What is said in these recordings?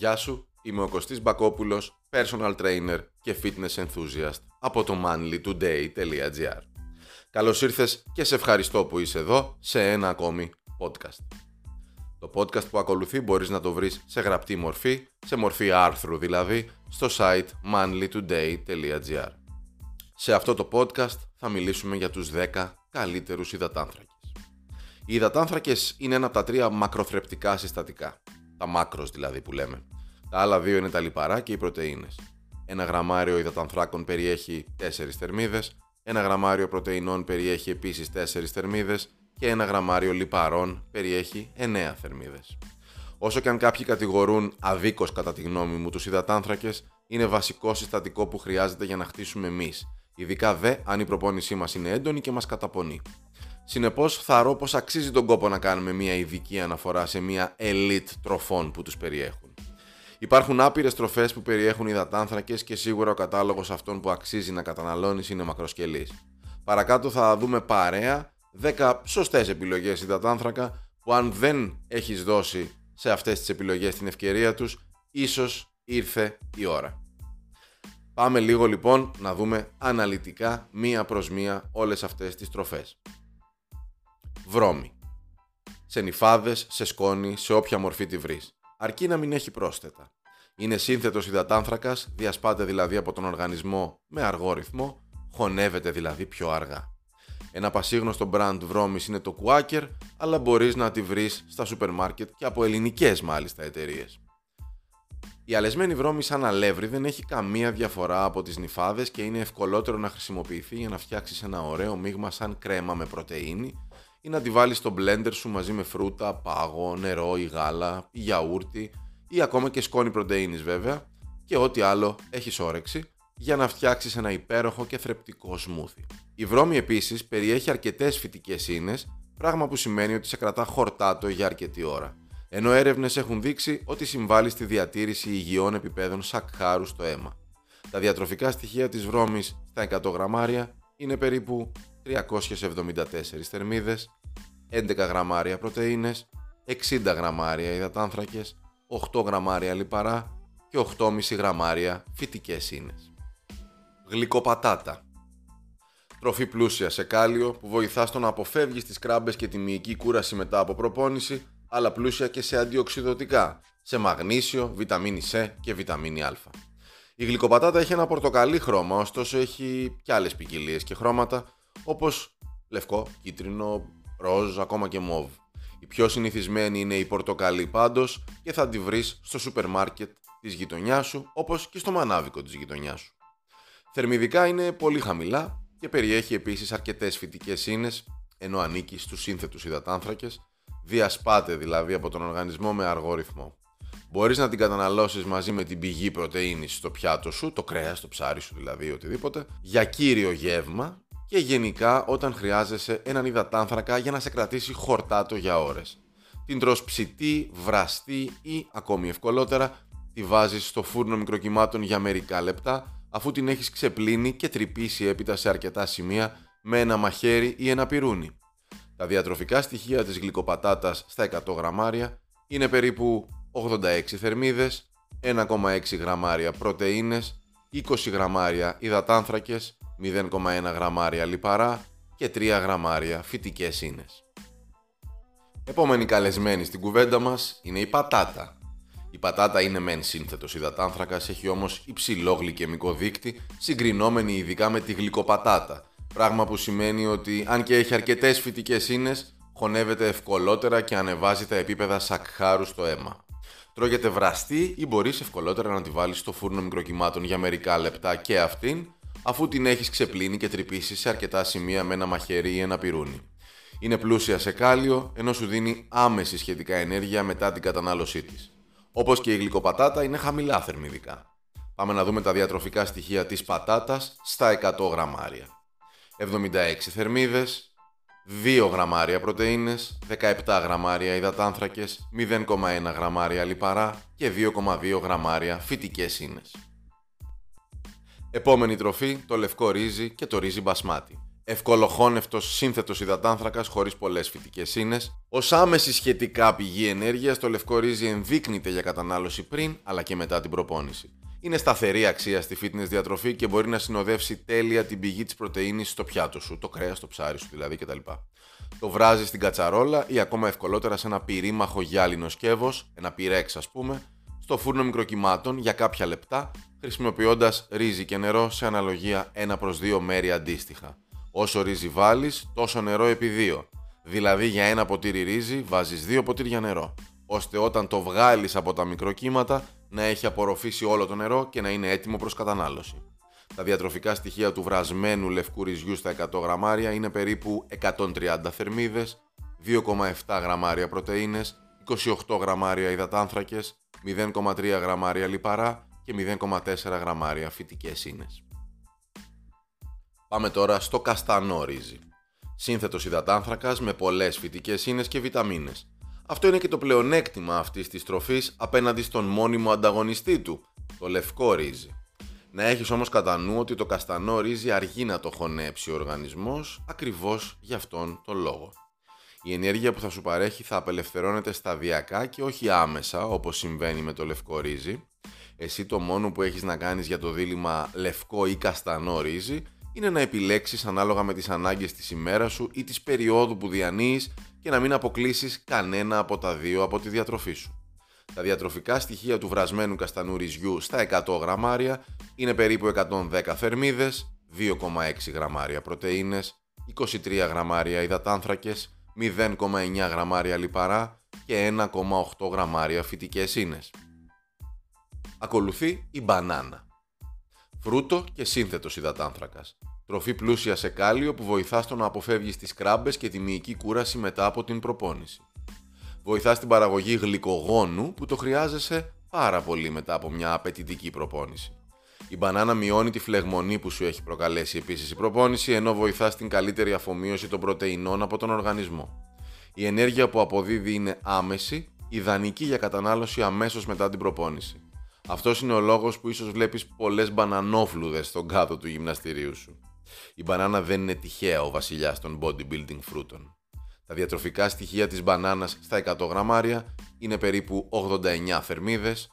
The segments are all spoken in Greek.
Γεια σου, είμαι ο Κωστής Μπακόπουλος, personal trainer και fitness enthusiast από το manlytoday.gr Καλώς ήρθες και σε ευχαριστώ που είσαι εδώ σε ένα ακόμη podcast. Το podcast που ακολουθεί μπορείς να το βρεις σε γραπτή μορφή, σε μορφή άρθρου δηλαδή, στο site manlytoday.gr Σε αυτό το podcast θα μιλήσουμε για τους 10 καλύτερους υδατάνθρακες. Οι υδατάνθρακες είναι ένα από τα τρία μακροθρεπτικά συστατικά. Τα μάκρος δηλαδή που λέμε. Τα άλλα δύο είναι τα λιπαρά και οι πρωτεΐνες. Ένα γραμμάριο υδατανθράκων περιέχει 4 θερμίδες, ένα γραμμάριο πρωτεϊνών περιέχει επίσης 4 θερμίδες και ένα γραμμάριο λιπαρών περιέχει 9 θερμίδες. Όσο και αν κάποιοι κατηγορούν αδίκως κατά τη γνώμη μου τους υδατάνθρακες, είναι βασικό συστατικό που χρειάζεται για να χτίσουμε εμείς, ειδικά δε αν η προπόνησή μας είναι έντονη και μας καταπονεί. Συνεπώς, ρω πως αξίζει τον κόπο να κάνουμε μια ειδική αναφορά σε μια elite τροφών που τους περιέχουν. Υπάρχουν άπειρες τροφές που περιέχουν υδατάνθρακες και σίγουρα ο κατάλογος αυτών που αξίζει να καταναλώνεις είναι μακροσκελής. Παρακάτω θα δούμε παρέα 10 σωστές επιλογές υδατάνθρακα που αν δεν έχεις δώσει σε αυτές τις επιλογές την ευκαιρία τους, ίσως ήρθε η ώρα. Πάμε λίγο λοιπόν να δούμε αναλυτικά μία προς μία όλες αυτές τις τροφές βρώμη. Σε νυφάδες, σε σκόνη, σε όποια μορφή τη βρεις. Αρκεί να μην έχει πρόσθετα. Είναι σύνθετος υδατάνθρακας, διασπάται δηλαδή από τον οργανισμό με αργό ρυθμό, χωνεύεται δηλαδή πιο αργά. Ένα πασίγνωστο brand βρώμης είναι το Quaker, αλλά μπορείς να τη βρεις στα σούπερ μάρκετ και από ελληνικές μάλιστα εταιρείες. Η αλεσμένη βρώμη σαν αλεύρι δεν έχει καμία διαφορά από τις νυφάδες και είναι ευκολότερο να χρησιμοποιηθεί για να φτιάξεις ένα ωραίο μείγμα σαν κρέμα με πρωτεΐνη ή να τη βάλεις στο blender σου μαζί με φρούτα, πάγο, νερό ή γάλα ή γιαούρτι ή ακόμα και σκόνη πρωτεΐνης βέβαια και ό,τι άλλο έχεις όρεξη για να φτιάξεις ένα υπέροχο και θρεπτικό σμούθι. Η βρώμη επίσης περιέχει αρκετές φυτικές ίνες, πράγμα που σημαίνει ότι σε κρατά χορτάτο για αρκετή ώρα. Ενώ έρευνες έχουν δείξει ότι συμβάλλει στη διατήρηση υγιών επιπέδων σακχάρου στο αίμα. Τα διατροφικά στοιχεία της βρώμης στα 100 γραμμάρια είναι περίπου 374 θερμίδες, 11 γραμμάρια πρωτεΐνες, 60 γραμμάρια υδατάνθρακες, 8 γραμμάρια λιπαρά και 8,5 γραμμάρια φυτικές ίνες. Γλυκοπατάτα Τροφή πλούσια σε κάλιο που βοηθά στο να αποφεύγεις τις κράμπες και τη μυϊκή κούραση μετά από προπόνηση, αλλά πλούσια και σε αντιοξυδοτικά, σε μαγνήσιο, βιταμίνη C και βιταμίνη Α. Η γλυκοπατάτα έχει ένα πορτοκαλί χρώμα, ωστόσο έχει και άλλες ποικιλίες και χρώματα, όπως λευκό, κίτρινο, ροζ, ακόμα και μόβ. Η πιο συνηθισμένη είναι η πορτοκαλί πάντως και θα τη βρεις στο σούπερ μάρκετ της γειτονιάς σου, όπως και στο μανάβικο της γειτονιάς σου. Θερμιδικά είναι πολύ χαμηλά και περιέχει επίσης αρκετές φυτικές ίνες, ενώ ανήκει στους σύνθετους υδατάνθρακες, διασπάται δηλαδή από τον οργανισμό με αργό ρυθμό. Μπορείς να την καταναλώσεις μαζί με την πηγή πρωτεΐνης στο πιάτο σου, το κρέας, το ψάρι σου δηλαδή, οτιδήποτε, για κύριο γεύμα και γενικά όταν χρειάζεσαι έναν υδατάνθρακα για να σε κρατήσει χορτάτο για ώρες. Την τρως ψητή, βραστή ή ακόμη ευκολότερα τη βάζεις στο φούρνο μικροκυμάτων για μερικά λεπτά αφού την έχεις ξεπλύνει και τρυπήσει έπειτα σε αρκετά σημεία με ένα μαχαίρι ή ένα πυρούνι. Τα διατροφικά στοιχεία της γλυκοπατάτας στα 100 γραμμάρια είναι περίπου 86 θερμίδες, 1,6 γραμμάρια πρωτεΐνες, 20 γραμμάρια υδατάνθρακες, 0,1 γραμμάρια λιπαρά και 3 γραμμάρια φυτικές ίνες. Επόμενη καλεσμένη στην κουβέντα μας είναι η πατάτα. Η πατάτα είναι μεν σύνθετος υδατάνθρακας, έχει όμως υψηλό γλυκαιμικό δείκτη, συγκρινόμενη ειδικά με τη γλυκοπατάτα, πράγμα που σημαίνει ότι αν και έχει αρκετές φυτικές ίνες, χωνεύεται ευκολότερα και ανεβάζει τα επίπεδα σακχάρου στο αίμα. Τρώγεται βραστή ή μπορείς ευκολότερα να τη βάλεις στο φούρνο μικροκυμάτων για μερικά λεπτά και αυτήν, αφού την έχεις ξεπλύνει και τρυπήσεις σε αρκετά σημεία με ένα μαχαίρι ή ένα πυρούνι. Είναι πλούσια σε κάλιο, ενώ σου δίνει άμεση σχετικά ενέργεια μετά την κατανάλωσή της. Όπως και η γλυκοπατάτα είναι χαμηλά θερμιδικά. Πάμε να δούμε τα διατροφικά στοιχεία της πατάτας στα 100 γραμμάρια. 76 θερμίδες, 2 γραμμάρια πρωτεΐνες, 17 γραμμάρια υδατάνθρακες, 0,1 γραμμάρια λιπαρά και 2,2 γραμμάρια φυτικές ίνες. Επόμενη τροφή, το λευκό ρύζι και το ρύζι μπασμάτι. ευκολοχώνευτος σύνθετος υδατάνθρακας χωρίς πολλές φυτικές ίνε. Ω άμεση σχετικά πηγή ενέργειας, το λευκό ρύζι ενδείκνυται για κατανάλωση πριν αλλά και μετά την προπόνηση. Είναι σταθερή αξία στη fitness διατροφή και μπορεί να συνοδεύσει τέλεια την πηγή της πρωτενη στο πιάτο σου, το κρέας, το ψάρι σου δηλαδή κτλ. Το βράζει στην κατσαρόλα ή ακόμα ευκολότερα σε ένα πυρήμαχο γυάλινο σκεύος, ένα πυρέξ ας πούμε, στο φούρνο μικροκυμάτων για κάποια λεπτά, χρησιμοποιώντας ρύζι και νερό σε αναλογία 1 προς 2 μέρη αντίστοιχα. Όσο ρύζι βάλεις, τόσο νερό επί 2. Δηλαδή για ένα ποτήρι ρύζι βάζεις 2 ποτήρια νερό, ώστε όταν το βγάλεις από τα μικροκύματα να έχει απορροφήσει όλο το νερό και να είναι έτοιμο προς κατανάλωση. Τα διατροφικά στοιχεία του βρασμένου λευκού ρυζιού στα 100 γραμμάρια είναι περίπου 130 θερμίδες, 2,7 γραμμάρια πρωτεΐνες, 28 γραμμάρια υδατάνθρακες, 0,3 γραμμάρια λιπαρά και 0,4 γραμμάρια φυτικές ίνες. Πάμε τώρα στο καστανό ρύζι. Σύνθετος υδατάνθρακας με πολλές φυτικές ίνες και βιταμίνες. Αυτό είναι και το πλεονέκτημα αυτής της τροφής απέναντι στον μόνιμο ανταγωνιστή του, το λευκό ρύζι. Να έχεις όμως κατά νου ότι το καστανό ρύζι αργεί να το χωνέψει ο οργανισμός ακριβώς γι' αυτόν τον λόγο. Η ενέργεια που θα σου παρέχει θα απελευθερώνεται σταδιακά και όχι άμεσα όπως συμβαίνει με το λευκό ρύζι. Εσύ το μόνο που έχεις να κάνεις για το δίλημα λευκό ή καστανό ρύζι είναι να επιλέξεις ανάλογα με τις ανάγκες της ημέρας σου ή της περίοδου που διανύεις και να μην αποκλείσεις κανένα από τα δύο από τη διατροφή σου. Τα διατροφικά στοιχεία του βρασμένου καστανού ρυζιού στα 100 γραμμάρια είναι περίπου 110 θερμίδες, 2,6 γραμμάρια πρωτεΐνες, 23 γραμμάρια υδατάνθρακες, 0,9 γραμμάρια λιπαρά και 1,8 γραμμάρια φυτικές ίνες. Ακολουθεί η μπανάνα. Φρούτο και σύνθετος υδατάνθρακας. Τροφή πλούσια σε κάλιο που βοηθά στο να αποφεύγεις τις κράμπες και τη μυϊκή κούραση μετά από την προπόνηση. Βοηθά στην παραγωγή γλυκογόνου που το χρειάζεσαι πάρα πολύ μετά από μια απαιτητική προπόνηση. Η μπανάνα μειώνει τη φλεγμονή που σου έχει προκαλέσει επίσης η προπόνηση, ενώ βοηθά στην καλύτερη αφομοίωση των πρωτεϊνών από τον οργανισμό. Η ενέργεια που αποδίδει είναι άμεση, ιδανική για κατανάλωση αμέσως μετά την προπόνηση. Αυτός είναι ο λόγος που ίσως βλέπεις πολλές μπανανόφλουδες στον κάδο του γυμναστηρίου σου. Η μπανάνα δεν είναι τυχαία ο βασιλιάς των bodybuilding φρούτων. Τα διατροφικά στοιχεία της μπανάνας στα 100 γραμμάρια είναι περίπου 89 θερμίδες,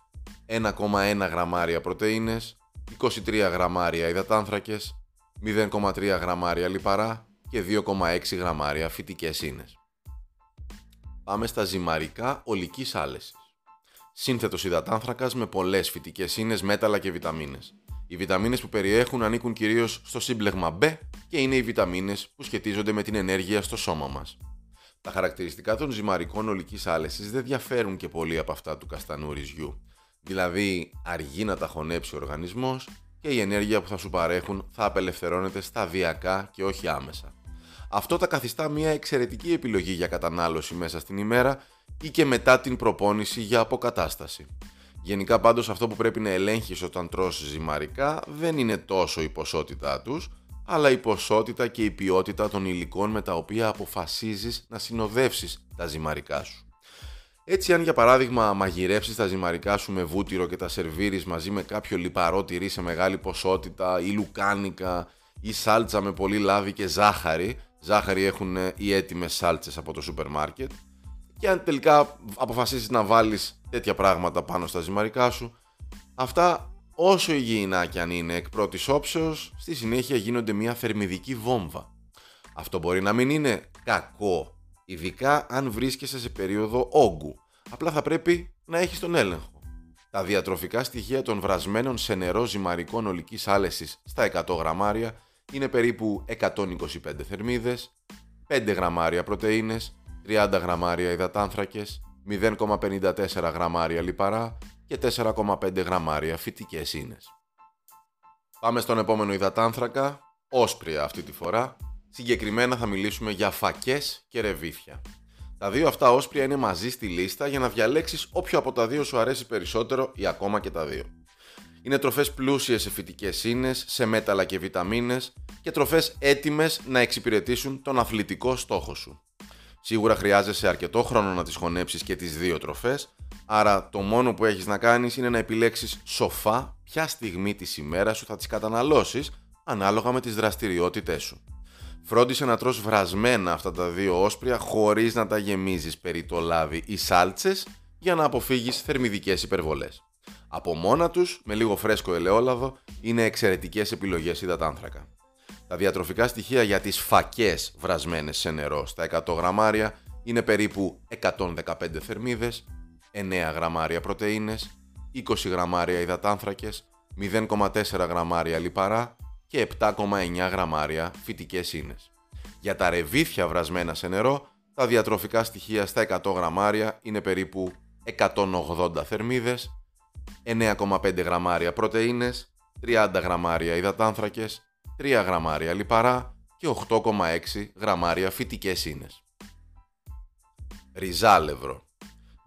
1,1 γραμμάρια πρωτεΐνες, 23 γραμμάρια υδατάνθρακες, 0,3 γραμμάρια λιπαρά και 2,6 γραμμάρια φυτικές ίνες. Πάμε στα ζυμαρικά ολικής άλεσης. Σύνθετος υδατάνθρακας με πολλές φυτικές ίνες, μέταλλα και βιταμίνες. Οι βιταμίνες που περιέχουν ανήκουν κυρίως στο σύμπλεγμα B και είναι οι βιταμίνες που σχετίζονται με την ενέργεια στο σώμα μας. Τα χαρακτηριστικά των ζυμαρικών ολικής άλεσης δεν διαφέρουν και πολύ από αυτά του καστανού ρυζιού. Δηλαδή αργεί να τα χωνέψει ο οργανισμός και η ενέργεια που θα σου παρέχουν θα απελευθερώνεται σταδιακά και όχι άμεσα. Αυτό τα καθιστά μια εξαιρετική επιλογή για κατανάλωση μέσα στην ημέρα ή και μετά την προπόνηση για αποκατάσταση. Γενικά πάντως αυτό που πρέπει να ελέγχεις όταν τρως ζυμαρικά δεν είναι τόσο η ποσότητά τους, αλλά η ποσότητα και η ποιότητα των υλικών με τα οποία αποφασίζεις να συνοδεύσεις τα ζυμαρικά σου. Έτσι, αν για παράδειγμα μαγειρέψεις τα ζυμαρικά σου με βούτυρο και τα σερβίρεις μαζί με κάποιο λιπαρό τυρί σε μεγάλη ποσότητα ή λουκάνικα ή σάλτσα με πολύ λάδι και ζάχαρη, ζάχαρη έχουν οι έτοιμες σάλτσες από το σούπερ μάρκετ, και αν τελικά αποφασίσεις να βάλεις τέτοια πράγματα πάνω στα ζυμαρικά σου, αυτά όσο υγιεινά κι αν είναι εκ πρώτης όψεως, στη συνέχεια γίνονται μια θερμιδική βόμβα. Αυτό μπορεί να μην είναι κακό, ειδικά αν βρίσκεσαι σε περίοδο όγκου. Απλά θα πρέπει να έχεις τον έλεγχο. Τα διατροφικά στοιχεία των βρασμένων σε νερό ζυμαρικών ολικής άλεσης στα 100 γραμμάρια είναι περίπου 125 θερμίδες, 5 γραμμάρια πρωτεΐνες, 30 γραμμάρια υδατάνθρακες, 0,54 γραμμάρια λιπαρά και 4,5 γραμμάρια φυτικές ίνες. Πάμε στον επόμενο υδατάνθρακα, όσπρια αυτή τη φορά. Συγκεκριμένα θα μιλήσουμε για φακές και ρεβίθια. Τα δύο αυτά όσπρια είναι μαζί στη λίστα για να διαλέξεις όποιο από τα δύο σου αρέσει περισσότερο ή ακόμα και τα δύο. Είναι τροφές πλούσιες σε φυτικές ίνες, σε μέταλλα και βιταμίνες και τροφές έτοιμες να εξυπηρετήσουν τον αθλητικό στόχο σου. Σίγουρα χρειάζεσαι αρκετό χρόνο να τις χωνέψεις και τις δύο τροφές, άρα το μόνο που έχεις να κάνεις είναι να επιλέξεις σοφά ποια στιγμή της ημέρας σου θα τις καταναλώσεις, ανάλογα με τις δραστηριότητές σου. Φρόντισε να τρως βρασμένα αυτά τα δύο όσπρια χωρίς να τα γεμίζεις περί το λάδι ή σάλτσες για να αποφύγεις θερμιδικές υπερβολές. Από μόνα τους, με λίγο φρέσκο ελαιόλαδο, είναι εξαιρετικές επιλογές υδατάνθρακα. Τα διατροφικά στοιχεία για τις φακές βρασμένες σε νερό στα 100 γραμμάρια είναι περίπου 115 θερμίδες, 9 γραμμάρια πρωτεΐνες, 20 γραμμάρια υδατάνθρακες, 0,4 γραμμάρια λιπαρά και 7,9 γραμμάρια φυτικές ίνες. Για τα ρεβίθια βρασμένα σε νερό, τα διατροφικά στοιχεία στα 100 γραμμάρια είναι περίπου 180 θερμίδες, 9,5 γραμμάρια πρωτεΐνες, 30 γραμμάρια υδατάνθρακες, 3 γραμμάρια λιπαρά και 8,6 γραμμάρια φυτικές ίνες. Ριζάλευρο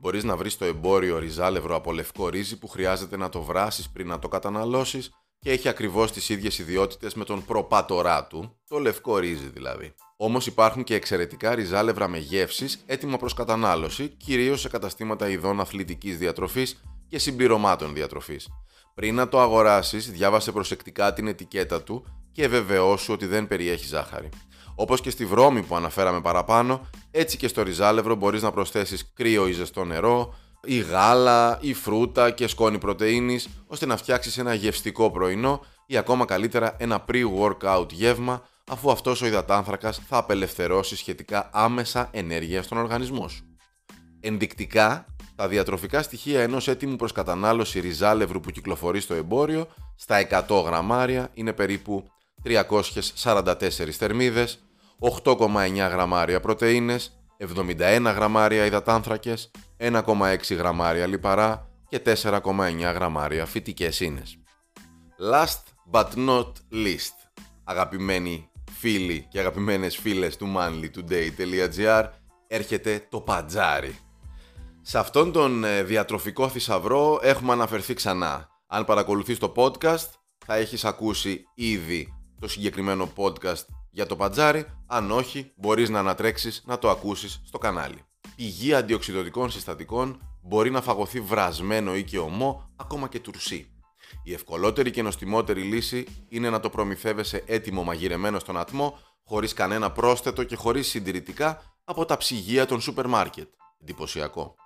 Μπορείς να βρεις στο εμπόριο ριζάλευρο από λευκό ρύζι που χρειάζεται να το βράσεις πριν να το καταναλώσεις και έχει ακριβώς τις ίδιες ιδιότητες με τον προπάτορά του, το λευκό ρύζι δηλαδή. Όμως υπάρχουν και εξαιρετικά ριζάλευρα με γεύσεις έτοιμα προς κατανάλωση, κυρίως σε καταστήματα ειδών αθλητικής διατροφής και συμπληρωμάτων διατροφής. Πριν να το αγοράσεις, διάβασε προσεκτικά την ετικέτα του και βεβαιώσου ότι δεν περιέχει ζάχαρη. Όπως και στη βρώμη που αναφέραμε παραπάνω, έτσι και στο ριζάλευρο μπορείς να προσθέσεις κρύο ή ζεστό νερό, ή γάλα, ή φρούτα και σκόνη πρωτεΐνης, ώστε να φτιάξεις ένα γευστικό πρωινό ή ακόμα καλύτερα ένα pre-workout γεύμα, αφού αυτός ο υδατάνθρακας θα απελευθερώσει σχετικά άμεσα ενέργεια στον οργανισμό σου. Ενδεικτικά, τα διατροφικά στοιχεία ενός έτοιμου προς κατανάλωση ριζάλευρου που κυκλοφορεί στο εμπόριο, στα 100 γραμμάρια είναι περίπου 344 θερμίδες, 8,9 γραμμάρια πρωτεΐνες, 71 γραμμάρια υδατάνθρακες, 1,6 γραμμάρια λιπαρά και 4,9 γραμμάρια φυτικές ίνες. Last but not least, αγαπημένοι φίλοι και αγαπημένες φίλες του manlytoday.gr, έρχεται το πατζάρι. Σε αυτόν τον ε, διατροφικό θησαυρό έχουμε αναφερθεί ξανά. Αν παρακολουθείς το podcast, θα έχεις ακούσει ήδη το συγκεκριμένο podcast για το πατζάρι, αν όχι μπορείς να ανατρέξεις να το ακούσεις στο κανάλι. Πηγή αντιοξυδοτικών συστατικών μπορεί να φαγωθεί βρασμένο ή και ομό, ακόμα και τουρσί. Η ευκολότερη και νοστιμότερη λύση είναι να το προμηθεύεσαι έτοιμο μαγειρεμένο στον ατμό, χωρίς κανένα πρόσθετο και χωρίς συντηρητικά από τα ψυγεία των σούπερ μάρκετ. Εντυπωσιακό.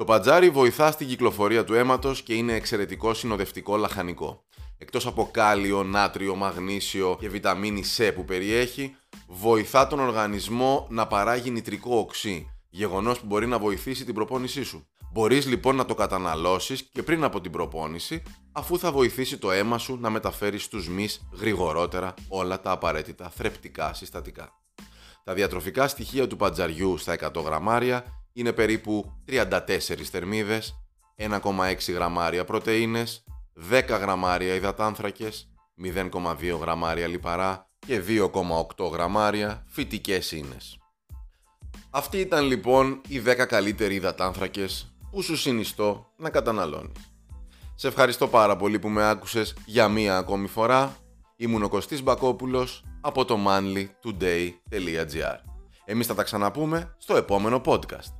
Το πατζάρι βοηθά στην κυκλοφορία του αίματος και είναι εξαιρετικό συνοδευτικό λαχανικό εκτός από κάλιο, νάτριο, μαγνήσιο και βιταμίνη C που περιέχει, βοηθά τον οργανισμό να παράγει νητρικό οξύ, γεγονός που μπορεί να βοηθήσει την προπόνησή σου. Μπορείς λοιπόν να το καταναλώσεις και πριν από την προπόνηση, αφού θα βοηθήσει το αίμα σου να μεταφέρει στους μυς γρηγορότερα όλα τα απαραίτητα θρεπτικά συστατικά. Τα διατροφικά στοιχεία του πατζαριού στα 100 γραμμάρια είναι περίπου 34 θερμίδες, 1,6 γραμμάρια πρωτεΐνες, 10 γραμμάρια υδατάνθρακες, 0,2 γραμμάρια λιπαρά και 2,8 γραμμάρια φυτικές ίνες. Αυτοί ήταν λοιπόν οι 10 καλύτεροι υδατάνθρακες που σου συνιστώ να καταναλώνεις. Σε ευχαριστώ πάρα πολύ που με άκουσες για μία ακόμη φορά. Ήμουν ο Κωστής Μπακόπουλος από το manlytoday.gr Εμείς θα τα ξαναπούμε στο επόμενο podcast.